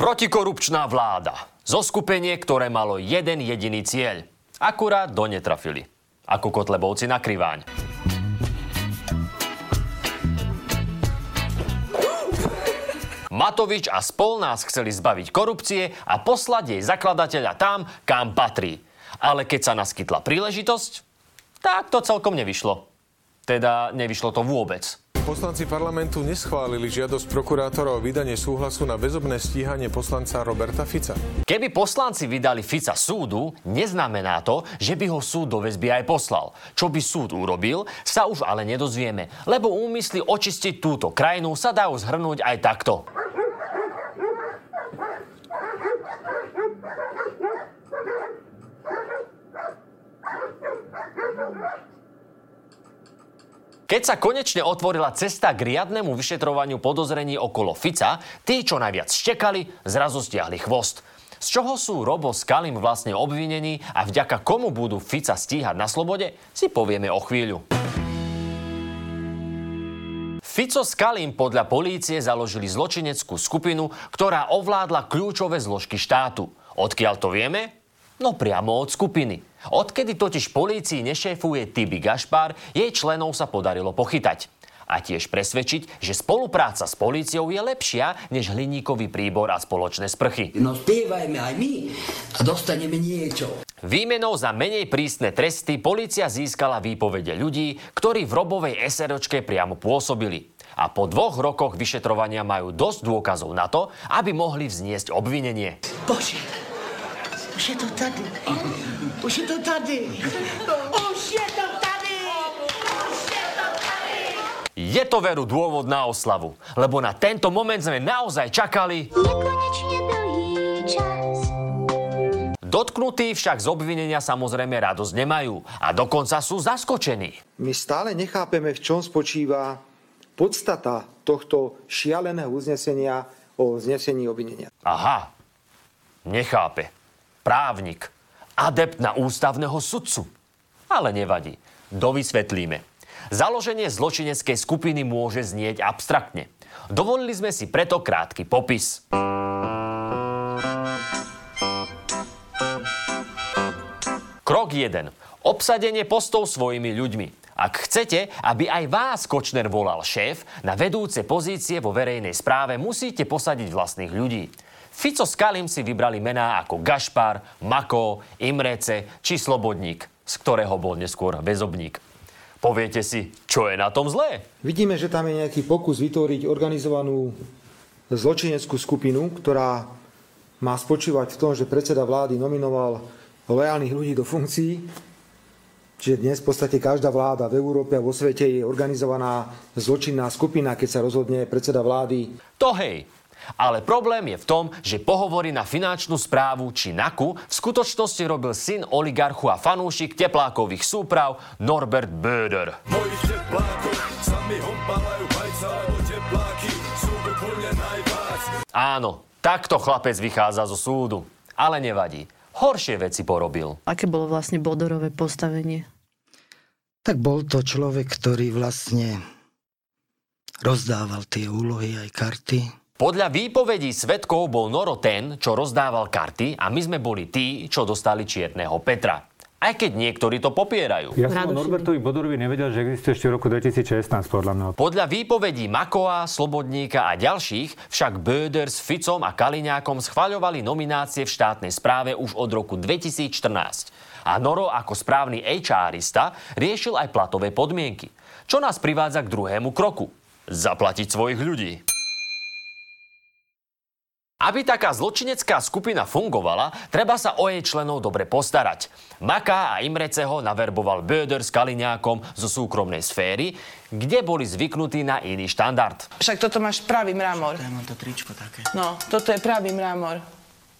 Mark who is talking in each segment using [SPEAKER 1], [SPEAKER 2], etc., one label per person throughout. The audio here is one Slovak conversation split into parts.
[SPEAKER 1] Protikorupčná vláda. Zoskupenie, ktoré malo jeden jediný cieľ. Akurát do netrafili. Ako kotlebovci na kriváň. Matovič a spol nás chceli zbaviť korupcie a poslať jej zakladateľa tam, kam patrí. Ale keď sa naskytla príležitosť, tak to celkom nevyšlo. Teda nevyšlo to vôbec.
[SPEAKER 2] Poslanci parlamentu neschválili žiadosť prokurátora o vydanie súhlasu na väzobné stíhanie poslanca Roberta Fica.
[SPEAKER 1] Keby poslanci vydali Fica súdu, neznamená to, že by ho súd do väzby aj poslal. Čo by súd urobil, sa už ale nedozvieme, lebo úmysly očistiť túto krajinu sa dajú zhrnúť aj takto. Keď sa konečne otvorila cesta k riadnemu vyšetrovaniu podozrení okolo Fica, tí, čo najviac štekali, zrazu stiahli chvost. Z čoho sú Robo s Kalim vlastne obvinení a vďaka komu budú Fica stíhať na slobode, si povieme o chvíľu. Fico s Kalim podľa polície založili zločineckú skupinu, ktorá ovládla kľúčové zložky štátu. Odkiaľ to vieme? No priamo od skupiny. Odkedy totiž polícii nešéfuje Tibi Gašpár, jej členov sa podarilo pochytať. A tiež presvedčiť, že spolupráca s políciou je lepšia než hliníkový príbor a spoločné sprchy.
[SPEAKER 3] No spievajme aj my a dostaneme niečo.
[SPEAKER 1] Výmenou za menej prísne tresty polícia získala výpovede ľudí, ktorí v robovej SROčke priamo pôsobili. A po dvoch rokoch vyšetrovania majú dosť dôkazov na to, aby mohli vzniesť obvinenie.
[SPEAKER 3] Bože, už je to tady. Už je to tady. Už je to tady. Už je to tady.
[SPEAKER 1] Je to veru dôvod na oslavu, lebo na tento moment sme naozaj čakali.
[SPEAKER 4] Nekonečne dlhý čas.
[SPEAKER 1] Dotknutí však z obvinenia samozrejme radosť nemajú a dokonca sú zaskočení.
[SPEAKER 5] My stále nechápeme, v čom spočíva podstata tohto šialeného uznesenia o znesení obvinenia.
[SPEAKER 1] Aha, nechápe. Právnik. Adept na ústavného sudcu. Ale nevadí. Dovysvetlíme. Založenie zločineckej skupiny môže znieť abstraktne. Dovolili sme si preto krátky popis. Krok 1. Obsadenie postov svojimi ľuďmi. Ak chcete, aby aj vás Kočner volal šéf, na vedúce pozície vo verejnej správe musíte posadiť vlastných ľudí. Fico s Kalim si vybrali mená ako Gašpar, Mako, Imrece či Slobodník, z ktorého bol neskôr väzobník. Poviete si, čo je na tom zlé?
[SPEAKER 5] Vidíme, že tam je nejaký pokus vytvoriť organizovanú zločineckú skupinu, ktorá má spočívať v tom, že predseda vlády nominoval lojálnych ľudí do funkcií. Čiže dnes v podstate každá vláda v Európe a vo svete je organizovaná zločinná skupina, keď sa rozhodne predseda vlády
[SPEAKER 1] To hej. Ale problém je v tom, že pohovory na finančnú správu či NAKU v skutočnosti robil syn oligarchu a fanúšik teplákových súprav Norbert Böder.
[SPEAKER 6] Mojich teplákov sami hompalajú bajca, lebo tepláky sú úplne najvác.
[SPEAKER 1] Áno, takto chlapec vychádza zo súdu. Ale nevadí. Horšie veci porobil.
[SPEAKER 7] Aké bolo vlastne Bodorové postavenie?
[SPEAKER 3] Tak bol to človek, ktorý vlastne rozdával tie úlohy aj karty.
[SPEAKER 1] Podľa výpovedí svetkov bol Noro ten, čo rozdával karty a my sme boli tí, čo dostali čierneho Petra. Aj keď niektorí to popierajú.
[SPEAKER 8] Ja som o
[SPEAKER 7] Radošinovi.
[SPEAKER 8] Norbertovi Bodorovi nevedel, že existuje ešte v roku 2016, podľa mňa.
[SPEAKER 1] Podľa výpovedí Makoa, Slobodníka a ďalších však Böder s Ficom a Kaliňákom schvaľovali nominácie v štátnej správe už od roku 2014. A Noro ako správny HRista riešil aj platové podmienky. Čo nás privádza k druhému kroku. Zaplatiť svojich ľudí. Aby taká zločinecká skupina fungovala, treba sa o jej členov dobre postarať. Maka a Imreceho naverboval Böder s Kaliňákom zo súkromnej sféry, kde boli zvyknutí na iný štandard.
[SPEAKER 9] Však toto máš pravý mramor.
[SPEAKER 3] Ja mám to tričko také.
[SPEAKER 9] No, toto je pravý mramor.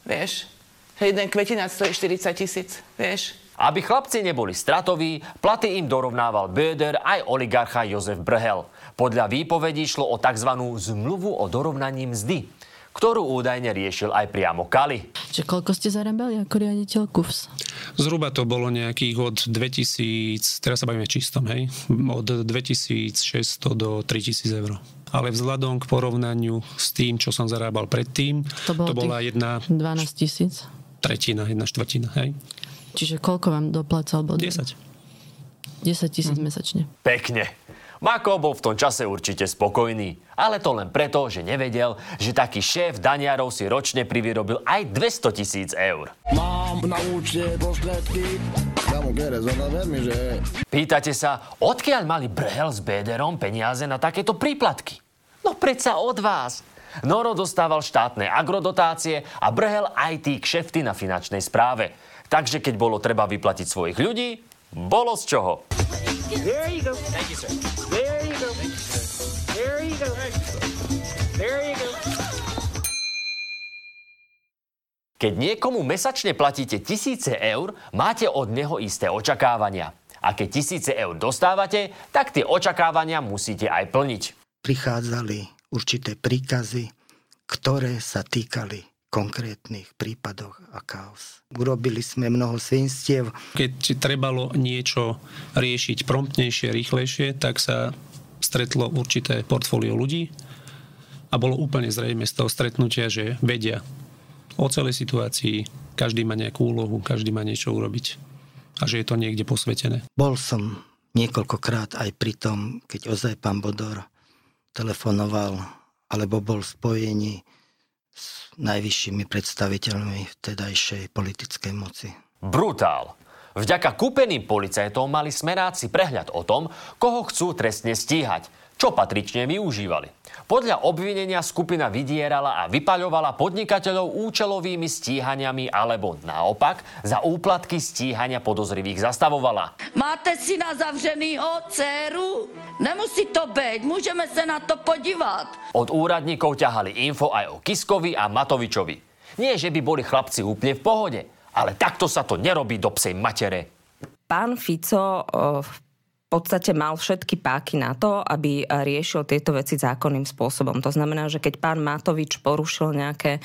[SPEAKER 9] Vieš? Jeden kvetinát stojí 40 tisíc. Vieš?
[SPEAKER 1] Aby chlapci neboli stratoví, platy im dorovnával Böder aj oligarcha Jozef Brhel. Podľa výpovedí šlo o tzv. zmluvu o dorovnaní mzdy, ktorú údajne riešil aj priamo Kali.
[SPEAKER 7] Čiže koľko ste zarábali ako riaditeľ KUFS?
[SPEAKER 10] Zhruba to bolo nejakých od 2000, teraz sa bavíme čistom, hej, od 2600 do 3000 eur. ale vzhľadom k porovnaniu s tým, čo som zarábal predtým,
[SPEAKER 7] To bolo
[SPEAKER 10] to bola jedna
[SPEAKER 7] 12 tisíc.
[SPEAKER 10] tretina, jedna štvrtina. Hej?
[SPEAKER 7] Čiže koľko vám doplácal Bodor?
[SPEAKER 10] 10.
[SPEAKER 7] 10 tisíc
[SPEAKER 10] Mhm.
[SPEAKER 7] mesačne.
[SPEAKER 1] Pekne. Mako bol v tom čase určite spokojný. Ale to len preto, že nevedel, že taký šéf daniarov si ročne privyrobil aj 200 tisíc eur.
[SPEAKER 11] Mám na účte že...
[SPEAKER 1] Pýtate sa, odkiaľ mali Brhel s Béderom peniaze na takéto príplatky? No predsa od vás. Noro dostával štátne agrodotácie a Brhel aj tí kšefty na finančnej správe. Takže keď bolo treba vyplatiť svojich ľudí, bolo z čoho.
[SPEAKER 12] There you go. Thank you, sir. Go. There you go.
[SPEAKER 1] Keď niekomu mesačne platíte tisíce eur, máte od neho isté očakávania. A keď tisíce eur dostávate, tak tie očakávania musíte aj plniť.
[SPEAKER 13] prichádzali určité príkazy, ktoré sa týkali konkrétnych prípadoch a kaos. Urobili sme mnoho svinstiev.
[SPEAKER 10] Keď trebalo niečo riešiť promptnejšie, rýchlejšie, tak sa stretlo určité portfólio ľudí a bolo úplne zrejme z toho stretnutia, že vedia o celej situácii, každý má nejakú úlohu, každý má niečo urobiť a že je to niekde posvetené.
[SPEAKER 13] Bol som niekoľkokrát aj pri tom, keď ozaj pán Bodor telefonoval alebo bol v spojení s najvyššími predstaviteľmi vtedajšej politickej moci.
[SPEAKER 1] Brutál. Vďaka kúpeným policajtom mali smeráci prehľad o tom, koho chcú trestne stíhať, čo patrične využívali. Podľa obvinenia skupina vydierala a vypaľovala podnikateľov účelovými stíhaniami alebo naopak za úplatky stíhania podozrivých zastavovala.
[SPEAKER 14] Máte syna zavřenýho, dceru? Nemusí to být, můžeme se na to podívat.
[SPEAKER 1] Od úradníkov ťahali info aj o Kiskovi a Matovičovi. Nie, že by boli chlapci úplne v pohode, ale takto sa to nerobí do psej matere.
[SPEAKER 15] Pán Fico v podstate mal všetky páky na to, aby riešil tieto veci zákonným spôsobom. To znamená, že keď pán Matovič porušil nejaké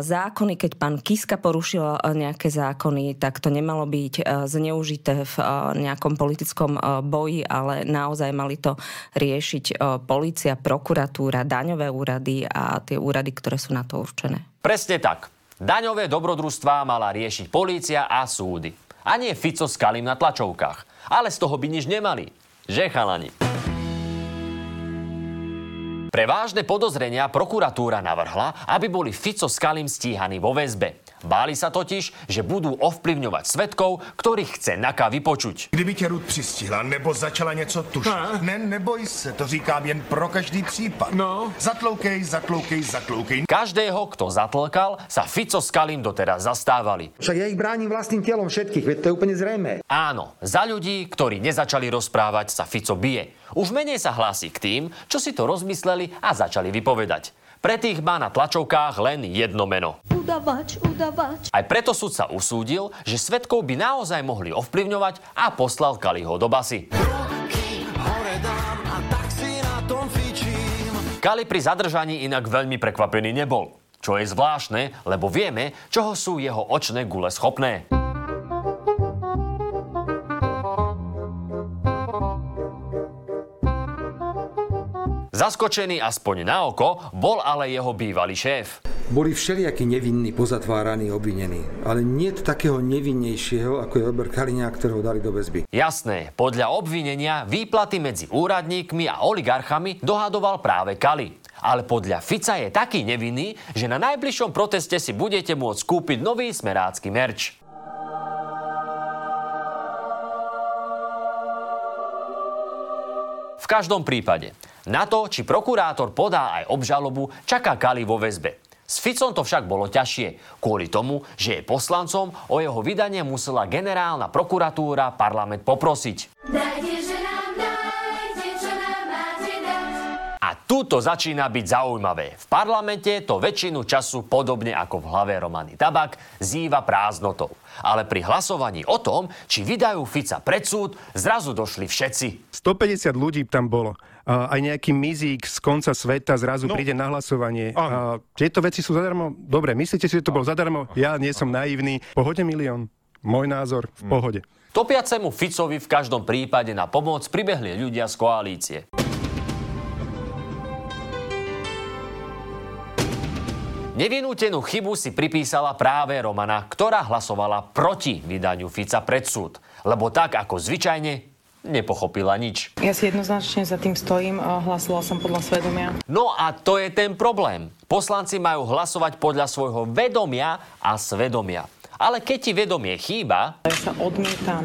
[SPEAKER 15] zákony, keď pán Kiska porušil nejaké zákony, tak to nemalo byť zneužité v nejakom politickom boji, ale naozaj mali to riešiť policia, prokuratúra, daňové úrady a tie úrady, ktoré sú na to určené.
[SPEAKER 1] Presne tak. Daňové dobrodružstvá mala riešiť polícia a súdy. A nie Fico s Kalim na tlačovkách. Ale z toho by nič nemali. Že chalani? Pre vážne podozrenia prokuratúra navrhla, aby boli Fico s Kalim stíhaní vo väzbe. Báli sa totiž, že budú ovplyvňovať svetkov, ktorých chce Naka vypočuť.
[SPEAKER 16] Kdyby tě Ruth přistihla nebo začala něco tušit. Ne, neboj se, to říkám jen pro každý případ. No. Zatloukej, zatloukej, zatloukej.
[SPEAKER 1] Každého, kto zatlkal, sa Fico s Kalim doteraz zastávali.
[SPEAKER 5] Však ja ich bránim vlastným telom všetkých, veď to je úplne zrejme.
[SPEAKER 1] Áno, za ľudí, ktorí nezačali rozprávať, sa Fico bije. Už menej sa hlási k tým, čo si to rozmysleli a začali vypovedať. Pre tých má na tlačovkách len jedno meno.
[SPEAKER 4] Udavač, udavač.
[SPEAKER 1] Aj preto súd sa usúdil, že svetkov by naozaj mohli ovplyvňovať a poslal Kaliho do basy. Kali pri zadržaní inak veľmi prekvapený nebol. Čo je zvláštne, lebo vieme, čoho sú jeho očné gule schopné. Zaskočený aspoň na oko bol ale jeho bývalý šéf.
[SPEAKER 5] Boli všelijakí nevinní, pozatváraní, obvinení. Ale nie takého nevinnejšieho, ako je Robert Kaliňák, ktorého dali do väzby.
[SPEAKER 1] Jasné, podľa obvinenia výplaty medzi úradníkmi a oligarchami dohadoval práve Kali. Ale podľa Fica je taký nevinný, že na najbližšom proteste si budete môcť kúpiť nový smerácky merč. V každom prípade, na to, či prokurátor podá aj obžalobu, čaká Kali vo väzbe. S Ficom to však bolo ťažšie, kvôli tomu, že je poslancom, o jeho vydanie musela generálna prokuratúra parlament poprosiť.
[SPEAKER 4] Dajte,
[SPEAKER 1] A tu to začína byť zaujímavé. V parlamente to väčšinu času, podobne ako v hlave Romany Tabak, zýva prázdnotou. Ale pri hlasovaní o tom, či vydajú Fica pred súd, zrazu došli všetci.
[SPEAKER 17] 150 ľudí tam bolo. A aj nejaký mizík z konca sveta zrazu
[SPEAKER 2] No.
[SPEAKER 17] príde na hlasovanie. A tieto veci sú zadarmo? Dobre, myslíte si, že to bolo zadarmo? Ja nie som naivný. Pohode milión. Môj názor, v pohode.
[SPEAKER 1] Topiacemu Ficovi v každom prípade na pomoc pribehli ľudia z koalície. Nevinútenú chybu si pripísala práve Romana, ktorá hlasovala proti vydaniu Fica pred súd. Lebo tak ako zvyčajne nepochopila nič.
[SPEAKER 9] Ja si jednoznačne za tým stojím a hlasovala som podľa svedomia.
[SPEAKER 1] No a to je ten problém. Poslanci majú hlasovať podľa svojho vedomia a svedomia. Ale keď ti vedomie chýba,
[SPEAKER 9] Ja sa odmietam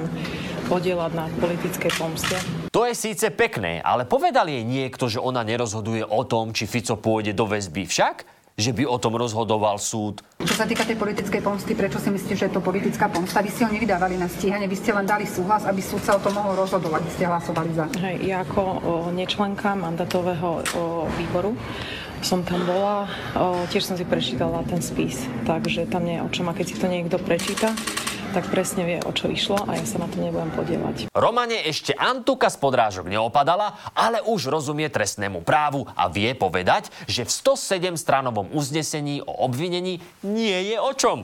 [SPEAKER 9] podielať na politickej pomste.
[SPEAKER 1] to je síce pekné, ale povedal jej niekto, že ona nerozhoduje o tom, či Fico pôjde do väzby však? Že by o tom rozhodoval súd.
[SPEAKER 18] Čo sa týka tej politickej pomsty, prečo si myslíte, že je to politická pomsta? Vy ste ho nevydávali na stíhanie, vy ste len dali súhlas, aby súd sa o tom mohol rozhodovať, vy ste hlasovali za.
[SPEAKER 9] Hej, ja ako o, nečlenka mandatového o, výboru som tam bola, o, tiež som si prečítala ten spis, takže tam nie je o čom. A keď si to niekto prečíta, tak presne vie, o čo išlo a ja sa na tom nebudem podielať.
[SPEAKER 1] Romane ešte Antuka z podrážok neopadala, ale už rozumie trestnému právu a vie povedať, že v 107 stranovom uznesení o obvinení nie je o čom.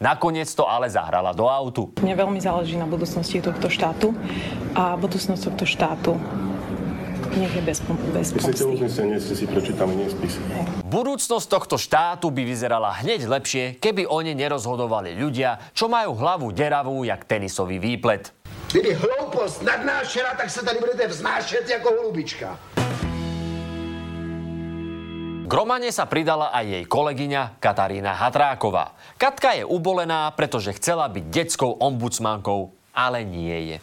[SPEAKER 1] Nakoniec to ale zahrala do autu.
[SPEAKER 9] Mne veľmi záleží na budúcnosti tohto štátu a budúcnosť tohto štátu nech je bez, bez pomsty.
[SPEAKER 17] uznesenie, ste si prečítali, nie spis.
[SPEAKER 1] Budúcnosť tohto štátu by vyzerala hneď lepšie, keby o ne nerozhodovali ľudia, čo majú hlavu deravú jak tenisový výplet.
[SPEAKER 19] Kdyby hloupost nadnášela, tak se tady budete vznášet jako holubička.
[SPEAKER 1] K Romane sa pridala aj jej kolegyňa Katarína Hatráková. Katka je ubolená, pretože chcela byť detskou ombudsmankou, ale nie je.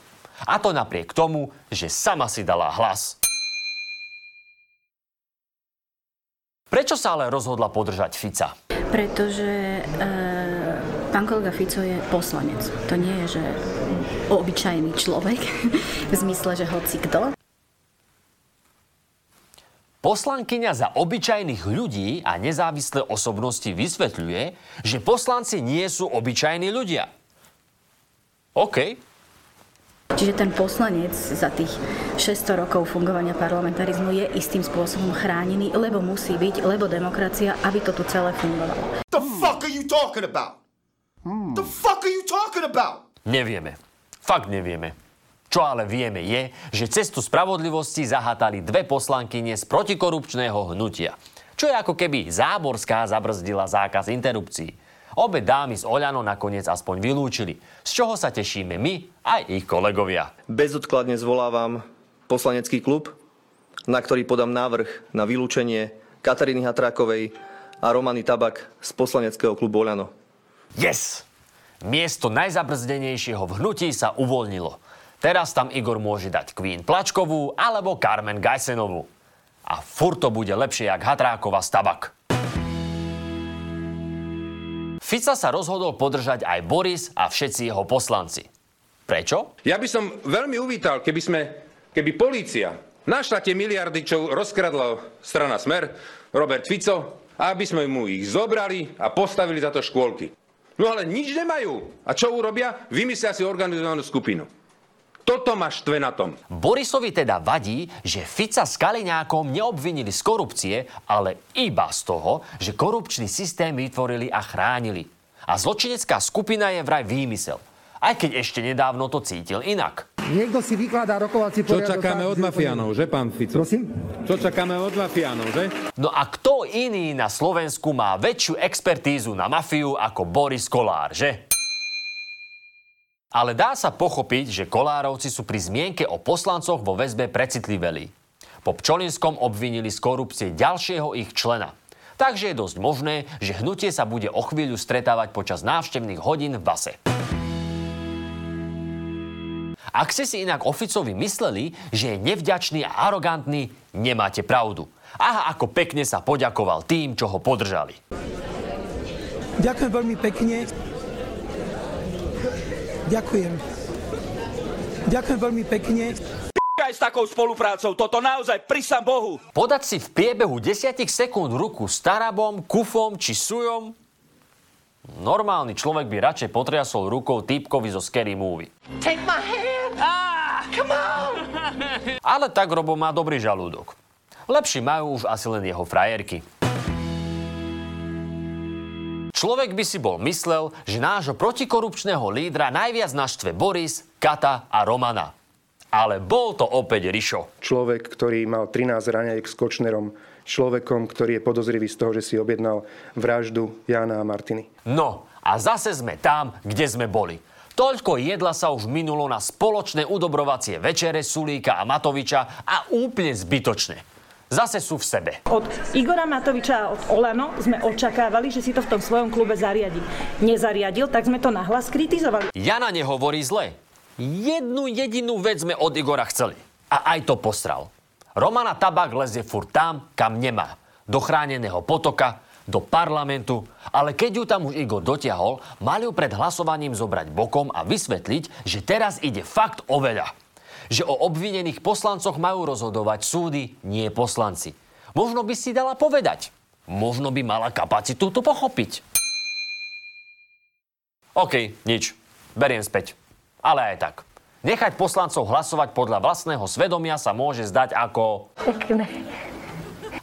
[SPEAKER 1] A to napriek tomu, že sama si dala hlas. Prečo sa ale rozhodla podržať Fica?
[SPEAKER 20] Pretože e, pán kolega Fico je poslanec. To nie je, že obyčajný človek, v zmysle, že hoci kto.
[SPEAKER 1] Poslankyňa za obyčajných ľudí a nezávislé osobnosti vysvetľuje, že poslanci nie sú obyčajní ľudia. OK.
[SPEAKER 20] Čiže ten poslanec za tých 600 rokov fungovania parlamentarizmu je istým spôsobom chránený, lebo musí byť, lebo demokracia, aby to tu celé fungovalo.
[SPEAKER 19] The fuck are you talking about? The fuck are you talking about?
[SPEAKER 1] Nevieme. Fakt nevieme. Čo ale vieme je, že cestu spravodlivosti zahatali dve poslankyne z protikorupčného hnutia. Čo je ako keby Záborská zabrzdila zákaz interrupcií. Obe dámy z Oľano nakoniec aspoň vylúčili, z čoho sa tešíme my aj ich kolegovia.
[SPEAKER 21] Bezodkladne zvolávam poslanecký klub, na ktorý podám návrh na vylúčenie Kataríny Hatrákovej a Romany Tabak z poslaneckého klubu Oľano.
[SPEAKER 1] Yes! Miesto najzabrzdenejšieho v hnutí sa uvoľnilo. Teraz tam Igor môže dať Queen Plačkovú alebo Carmen Gajsenovú. A furt to bude lepšie jak Hatrákova z Tabak. Fica sa rozhodol podržať aj Boris a všetci jeho poslanci. Prečo?
[SPEAKER 22] Ja by som veľmi uvítal, keby sme, keby polícia našla tie miliardy, čo rozkradla strana Smer, Robert Fico, aby sme mu ich zobrali a postavili za to škôlky. No ale nič nemajú. A čo urobia? Vymyslia si organizovanú skupinu. Toto ma štve na tom.
[SPEAKER 1] Borisovi teda vadí, že Fica s Kaliňákom neobvinili z korupcie, ale iba z toho, že korupčný systém vytvorili a chránili. A zločinecká skupina je vraj výmysel. Aj keď ešte nedávno to cítil inak.
[SPEAKER 23] Niekto si vykladá rokovací
[SPEAKER 24] Čo
[SPEAKER 23] poriadok.
[SPEAKER 24] čakáme
[SPEAKER 23] tak,
[SPEAKER 24] od mafiánov, že pán Fico?
[SPEAKER 23] Prosím?
[SPEAKER 24] Čo čakáme od mafiánov, že?
[SPEAKER 1] No a kto iný na Slovensku má väčšiu expertízu na mafiu ako Boris Kolár, že? Ale dá sa pochopiť, že Kolárovci sú pri zmienke o poslancoch vo väzbe precitliveli. Po Pčolinskom obvinili z korupcie ďalšieho ich člena. Takže je dosť možné, že hnutie sa bude o chvíľu stretávať počas návštevných hodín v base. Ak ste si inak oficovi mysleli, že je nevďačný a arogantný, nemáte pravdu. Aha, ako pekne sa poďakoval tým, čo ho podržali.
[SPEAKER 25] Ďakujem veľmi pekne. Ďakujem. Ďakujem veľmi pekne.
[SPEAKER 26] aj s takou spoluprácou. Toto naozaj prisam Bohu.
[SPEAKER 1] Podať si v priebehu 10 sekúnd ruku s Tarabom, Kufom či Sujom? Normálny človek by radšej potriasol rukou týpkovi zo Scary Movie.
[SPEAKER 3] Take my hand. Ah, come on.
[SPEAKER 1] Ale tak Robo má dobrý žalúdok. Lepší majú už asi len jeho frajerky. Človek by si bol myslel, že nášho protikorupčného lídra najviac naštve Boris, Kata a Romana. Ale bol to opäť Rišo.
[SPEAKER 17] Človek, ktorý mal 13 raňajek s Kočnerom, človekom, ktorý je podozrivý z toho, že si objednal vraždu Jána a Martiny.
[SPEAKER 1] No, a zase sme tam, kde sme boli. Toľko jedla sa už minulo na spoločné udobrovacie večere Sulíka a Matoviča a úplne zbytočne. Zase sú v sebe.
[SPEAKER 27] Od Igora Matoviča a od Olano sme očakávali, že si to v tom svojom klube zariadi. Nezariadil, tak sme to nahlas kritizovali.
[SPEAKER 1] Jana nehovorí zle. Jednu jedinú vec sme od Igora chceli. A aj to posral. Romana Tabak lezie furt tam, kam nemá. Do chráneného potoka, do parlamentu, ale keď ju tam už Igor dotiahol, mal ju pred hlasovaním zobrať bokom a vysvetliť, že teraz ide fakt o veľa že o obvinených poslancoch majú rozhodovať súdy, nie poslanci. Možno by si dala povedať. Možno by mala kapacitu to pochopiť. OK, nič. Beriem späť. Ale aj tak. Nechať poslancov hlasovať podľa vlastného svedomia sa môže zdať ako...
[SPEAKER 27] Pekné.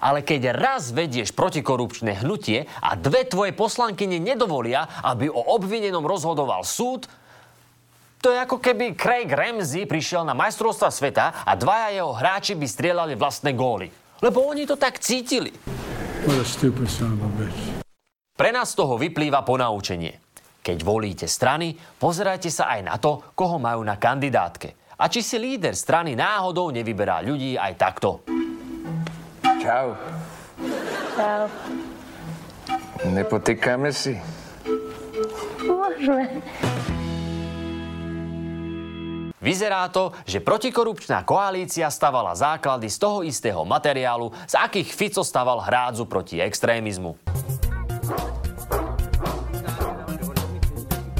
[SPEAKER 1] Ale keď raz vedieš protikorupčné hnutie a dve tvoje poslankyne nedovolia, aby o obvinenom rozhodoval súd, to je ako keby Craig Ramsey prišiel na majstrovstva sveta a dvaja jeho hráči by strieľali vlastné góly. Lebo oni to tak cítili. Pre nás z toho vyplýva ponaučenie. Keď volíte strany, pozerajte sa aj na to, koho majú na kandidátke. A či si líder strany náhodou nevyberá ľudí aj takto.
[SPEAKER 28] Čau.
[SPEAKER 27] Čau.
[SPEAKER 28] Nepotýkame si?
[SPEAKER 27] Môžeme.
[SPEAKER 1] Vyzerá to, že protikorupčná koalícia stavala základy z toho istého materiálu, z akých Fico staval hrádzu proti extrémizmu.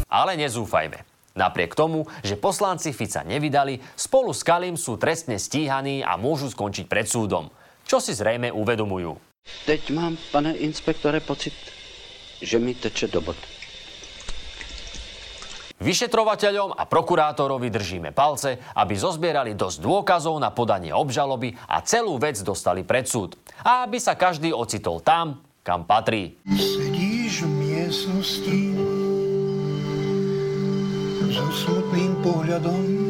[SPEAKER 1] Ale nezúfajme. Napriek tomu, že poslanci Fica nevydali, spolu s Kalim sú trestne stíhaní a môžu skončiť pred súdom. Čo si zrejme uvedomujú.
[SPEAKER 29] Teď mám, pane inspektore, pocit, že mi teče do bod.
[SPEAKER 1] Vyšetrovateľom a prokurátorovi držíme palce, aby zozbierali dosť dôkazov na podanie obžaloby a celú vec dostali pred súd. A aby sa každý ocitol tam, kam patrí.
[SPEAKER 30] Sedíš v miestnosti so smutným pohľadom.